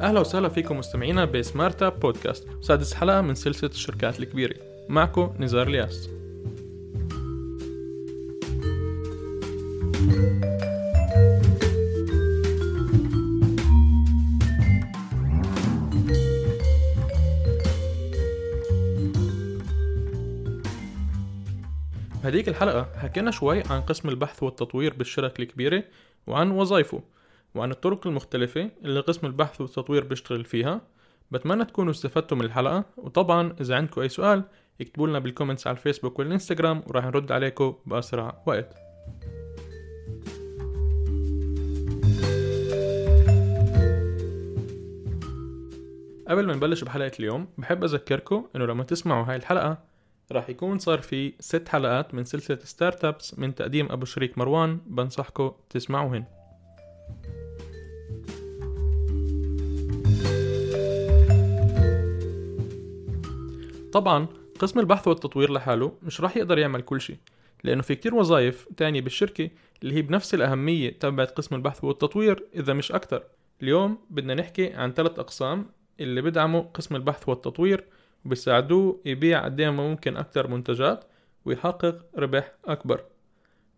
أهلا وسهلا فيكم مستمعينا بسمارت اب بودكاست سادس حلقة من سلسلة الشركات الكبيرة. معكم نزار الياس. بهديك الحلقة حكينا شوي عن قسم البحث والتطوير بالشركة الكبيرة وعن وظائفه. وعن الطرق المختلفة اللي قسم البحث والتطوير بيشتغل فيها. بتمنى تكونوا استفدتوا من الحلقة وطبعا إذا عندكم أي سؤال اكتبوا لنا بال comments على الفيسبوك والإنستغرام وراح نرد عليكم بأسرع وقت. قبل ما نبلش بحلقة اليوم بحب أذكركم إنه لما تسمعوا هاي الحلقة راح يكون صار في ست حلقات من سلسلة startups من تقديم أبو شريك مروان بنصحكم تسمعوهن. طبعا قسم البحث والتطوير لحاله مش راح يقدر يعمل كل شيء لأنه في كتير وظائف تانية بالشركة اللي هي بنفس الأهمية تبعت قسم البحث والتطوير إذا مش أكتر. اليوم بدنا نحكي عن ثلاث أقسام اللي بدعموا قسم البحث والتطوير وبيساعدوه يبيع قد ما ممكن أكتر منتجات ويحقق ربح أكبر.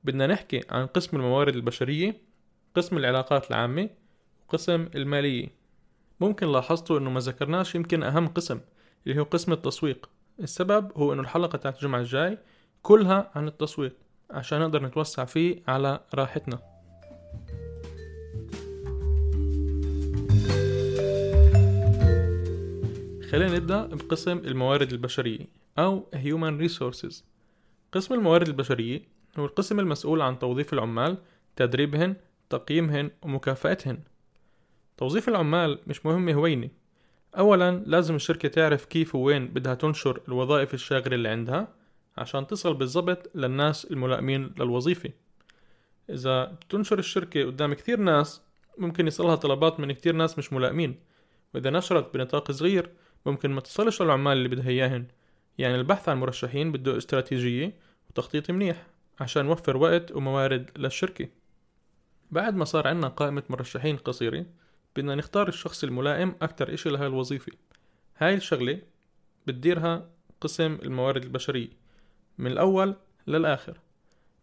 بدنا نحكي عن قسم الموارد البشرية قسم العلاقات العامة وقسم المالية. ممكن لاحظتوا إنه ما ذكرناش يمكن أهم قسم اللي هو قسم التسويق. السبب هو إنه الحلقة تاعت الجمعة الجاي كلها عن التسويق عشان نقدر نتوسع فيه على راحتنا. خلينا نبدأ بقسم الموارد البشرية أو Human Resources. قسم الموارد البشرية هو القسم المسؤول عن توظيف العمال تدريبهن تقييمهن ومكافأتهن. توظيف العمال مش مهمة هوينة أولا لازم الشركة تعرف كيف ووين بدها تنشر الوظائف الشاغرة اللي عندها عشان تصل بالضبط للناس الملائمين للوظيفة. إذا بتنشر الشركة قدام كثير ناس ممكن يصلها طلبات من كثير ناس مش ملائمين. وإذا نشرت بنطاق صغير ممكن ما تصلش للعمال اللي بدها إياهن. يعني البحث عن مرشحين بده استراتيجية وتخطيط منيح عشان نوفر وقت وموارد للشركة. بعد ما صار عنا قائمة مرشحين قصيرة بدنا نختار الشخص الملائم أكتر إشي لهاي الوظيفة. هاي الشغلة بتديرها قسم الموارد البشرية من الأول للآخر.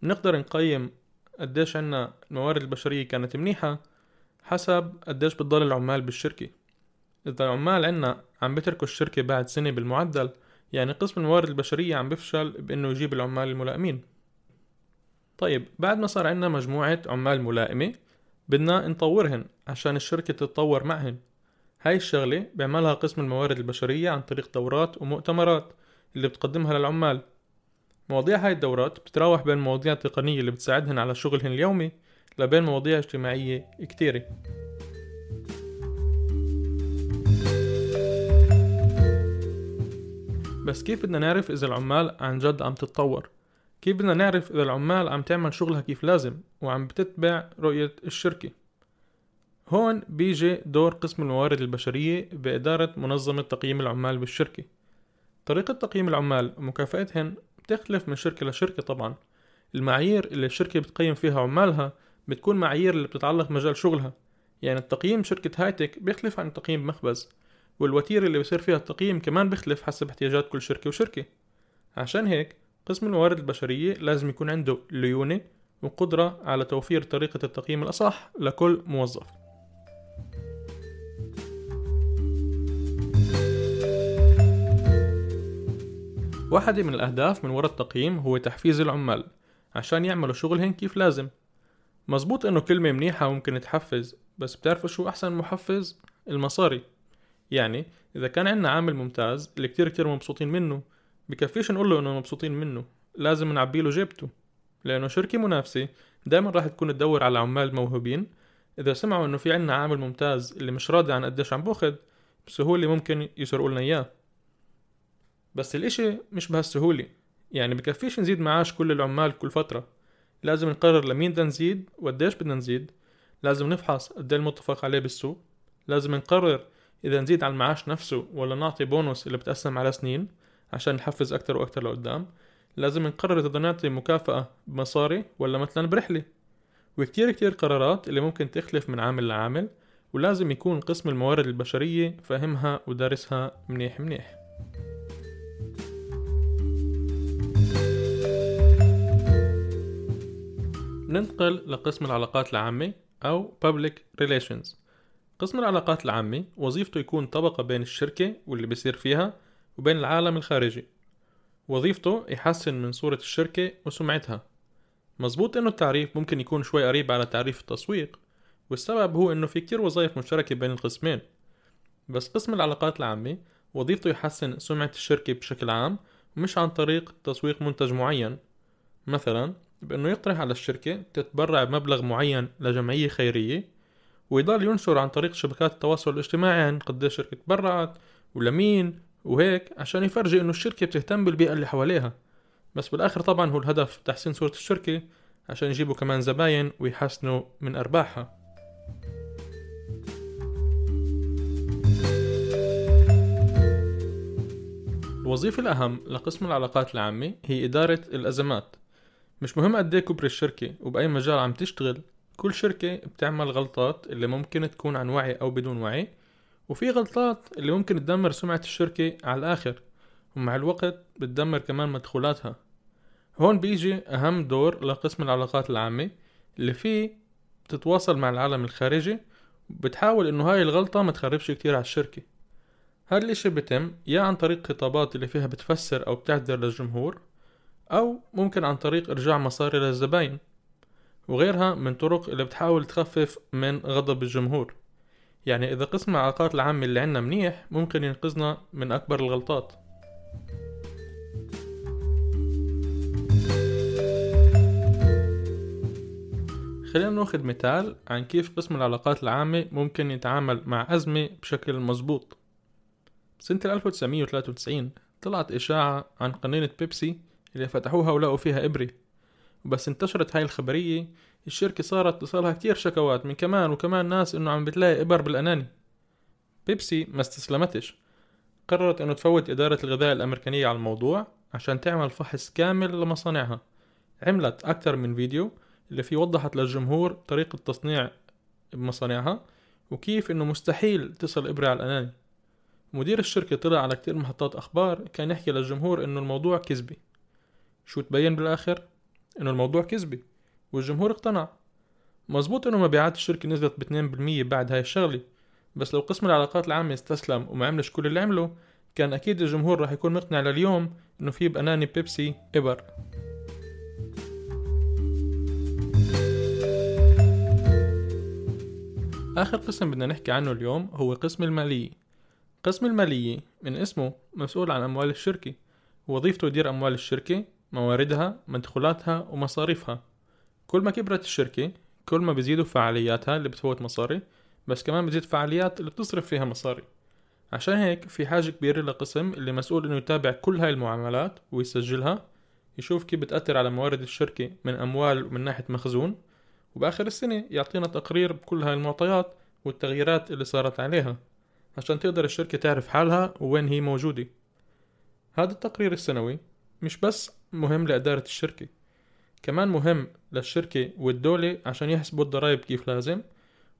بنقدر نقيم قديش عنا الموارد البشرية كانت منيحة حسب قديش بتضل العمال بالشركة. إذا العمال عنا عم بتركوا الشركة بعد سنة بالمعدل يعني قسم الموارد البشرية عم بفشل بإنه يجيب العمال الملائمين. طيب بعد ما صار عنا مجموعة عمال ملائمة بدنا نطورهن عشان الشركة تتطور معهن. هاي الشغلة بيعملها قسم الموارد البشرية عن طريق دورات ومؤتمرات اللي بتقدمها للعمال. مواضيع هاي الدورات بتتراوح بين مواضيع تقنية اللي بتساعدهن على شغلهن اليومي لبين مواضيع اجتماعية كتيرة. بس كيف بدنا نعرف إذا العمال عن جد عم تتطور؟ كيف بدنا نعرف إذا العمال عم تعمل شغلها كيف لازم وعم بتتبع رؤية الشركة؟ هون بيجي دور قسم الموارد البشرية بإدارة منظمة تقييم العمال بالشركة. طريقة تقييم العمال ومكافأتهن بتختلف من شركة لشركة طبعا. المعايير اللي الشركة بتقيم فيها عمالها بتكون معايير اللي بتتعلق مجال شغلها. يعني التقييم شركة هايتك بيختلف عن تقييم مخبز والوتيرة اللي بيصير فيها التقييم كمان بيختلف حسب احتياجات كل شركة وشركة. عشان هيك قسم الموارد البشرية لازم يكون عنده ليونة وقدرة على توفير طريقة التقييم الأصح لكل موظف. واحدة من الأهداف من وراء التقييم هو تحفيز العمال عشان يعملوا شغلهن كيف لازم. مزبوط إنه كلمة منيحة ممكن تحفز بس بتعرفوا شو أحسن محفز؟ المصاري. يعني إذا كان عنا عامل ممتاز اللي كتير كتير مبسوطين منه بكفيش نقول له إنه مبسوطين منه. لازم نعبي له جيبته لأنه شركة منافسة دايما راح تكون تدور على عمال موهوبين. إذا سمعوا إنه في عنا عامل ممتاز اللي مش راضي عن قديش عم باخد بسهولة ممكن يسرقوا لنا إياه. بس الإشي مش بهالسهولة. يعني بكفيش نزيد معاش كل العمال كل فترة. لازم نقرر لمين بدنا نزيد وقديش بدنا نزيد. لازم نفحص قد المتفق عليه بالسوق. لازم نقرر إذا نزيد على المعاش نفسه ولا نعطي بونص اللي بتقسم على سنين. عشان نحفز أكتر وأكتر لقدام. لازم نقرر إذا بدنا نعطي مكافأة بمصاري ولا مثلا برحلة. وكتير كتير قرارات اللي ممكن تختلف من عامل لعامل ولازم يكون قسم الموارد البشرية فاهمها ودارسها منيح منيح. ننتقل لقسم العلاقات العامة أو Public Relations. قسم العلاقات العامة وظيفته يكون طبقة بين الشركة واللي بيصير فيها وبين العالم الخارجي. وظيفته يحسن من صورة الشركة وسمعتها. مزبوط إنه التعريف ممكن يكون شوي قريب على تعريف التسويق والسبب هو إنه في كتير وظائف مشتركة بين القسمين. بس قسم العلاقات العامة وظيفته يحسن سمعة الشركة بشكل عام ومش عن طريق تسويق منتج معين. مثلا بأنه يقترح على الشركة تتبرع بمبلغ معين لجمعية خيرية ويضل ينشر عن طريق شبكات التواصل الاجتماعي عن قد الشركة تبرعت ولمين وهيك عشان يفرجي إنه الشركة بتهتم بالبيئة اللي حواليها. بس بالآخر طبعا هو الهدف تحسين صورة الشركة عشان يجيبوا كمان زباين ويحسنوا من أرباحها. الوظيفة الأهم لقسم العلاقات العامة هي إدارة الأزمات. مش مهم قد إيه كبر الشركة وبأي مجال عم تشتغل كل شركة بتعمل غلطات اللي ممكن تكون عن وعي أو بدون وعي وفي غلطات اللي ممكن تدمر سمعة الشركة على الآخر ومع الوقت بتدمر كمان مدخولاتها. هون بيجي أهم دور لقسم العلاقات العامة اللي فيه بتتواصل مع العالم الخارجي وبتحاول إنه هاي الغلطة ما تخربش كتير على الشركة. هذا الإشي بتم يا عن طريق خطابات اللي فيها بتفسر أو بتعذر للجمهور أو ممكن عن طريق إرجاع مصاري للزباين وغيرها من طرق اللي بتحاول تخفف من غضب الجمهور. يعني إذا قسم العلاقات العامة اللي عنا منيح ممكن ينقذنا من أكبر الغلطات. خلينا نأخذ مثال عن كيف قسم العلاقات العامة ممكن يتعامل مع أزمة بشكل مزبوط. سنة 1993 طلعت إشاعة عن قنينة بيبسي اللي فتحوها ولقوا فيها إبرة. وبس انتشرت هاي الخبرية الشركة صارت تصلها كتير شكوات من كمان وكمان ناس إنه عم بتلاقي إبر بالأناني. بيبسي ما استسلمتش. قررت إنه تفوت إدارة الغذاء الأمريكانية على الموضوع عشان تعمل فحص كامل لمصانعها. عملت أكتر من فيديو اللي فيه وضحت للجمهور طريقة تصنيع بمصانعها وكيف إنه مستحيل تصل إبرة على الأناني. مدير الشركة طلع على كتير محطات أخبار كان يحكي للجمهور إنه الموضوع كذبي. شو تبين بالآخر؟ إنه الموضوع كذبي. والجمهور اقتنع. مزبوط إنه مبيعات الشركة نزلت ب 2% بعد هاي الشغلة بس لو قسم العلاقات العامة استسلم وما عملش كل اللي عمله كان أكيد الجمهور راح يكون مقنع لليوم إنه في بأناني بيبسي إبر. آخر قسم بدنا نحكي عنه اليوم هو قسم المالية. قسم المالية من اسمه مسؤول عن أموال الشركة وظيفته يدير أموال الشركة مواردها مدخولاتها ومصاريفها. كل ما كبرت الشركة كل ما بيزيدوا فعالياتها اللي بتفوت مصاري بس كمان بتزيد فعاليات اللي بتصرف فيها مصاري. عشان هيك في حاجة كبيرة لقسم اللي مسؤول إنه يتابع كل هاي المعاملات ويسجلها يشوف كيف بتأثر على موارد الشركة من أموال ومن ناحية مخزون وبآخر السنة يعطينا تقرير بكل هاي المعطيات والتغييرات اللي صارت عليها عشان تقدر الشركة تعرف حالها ووين هي موجودة. هذا التقرير السنوي مش بس مهم لإدارة الشركة كمان مهم للشركة والدولة عشان يحسبوا الضرائب كيف لازم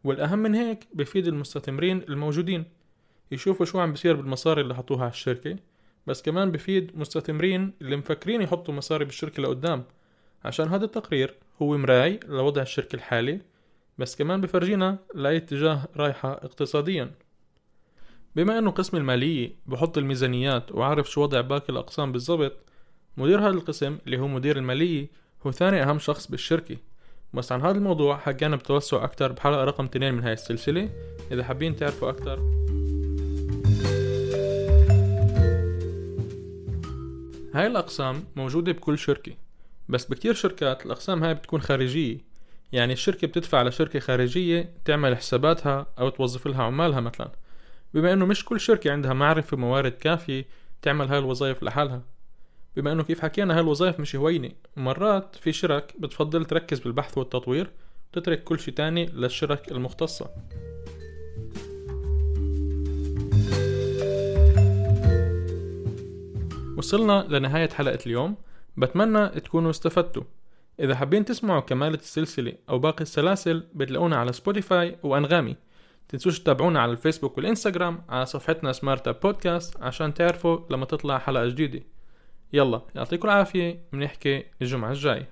والأهم من هيك بفيد المستثمرين الموجودين يشوفوا شو عم بصير بالمصاري اللي حطوها على الشركة بس كمان بفيد مستثمرين اللي مفكرين يحطوا مصاري بالشركة لقدام عشان هذا التقرير هو مراي لوضع الشركة الحالي بس كمان بفرجينا لأي اتجاه رايحة اقتصاديا. بما إنه قسم المالية بحط الميزانيات وعارف شو وضع باقي الأقسام بالضبط مدير هذا القسم اللي هو مدير المالية هو ثاني أهم شخص بالشركة. بس عن هذا الموضوع حكينا بتوسع أكتر بحلقة رقم 2 من هاي السلسلة. إذا حابين تعرفوا أكتر. هاي الأقسام موجودة بكل شركة. بس بكتير شركات الأقسام هاي بتكون خارجية. يعني الشركة بتدفع لشركة خارجية تعمل حساباتها أو توظف لها عمالها مثلا. بما إنه مش كل شركة عندها معرفة وموارد كافية تعمل هاي الوظائف لحالها. بما إنه كيف حكينا هاي الوظائف مش هوينة مرات في شرك بتفضل تركز بالبحث والتطوير وتترك كل شي تاني للشرك المختصة. وصلنا لنهاية حلقة اليوم. بتمنى تكونوا استفدتوا. إذا حابين تسمعوا كمالة السلسلة أو باقي السلاسل بتلاقونا على سبوتيفاي وأنغامي. تنسوش تتابعونا على الفيسبوك والإنستغرام على صفحتنا Smart Podcast عشان تعرفوا لما تطلع حلقة جديدة. يلا يعطيكم العافية بنحكي الجمعة الجاي.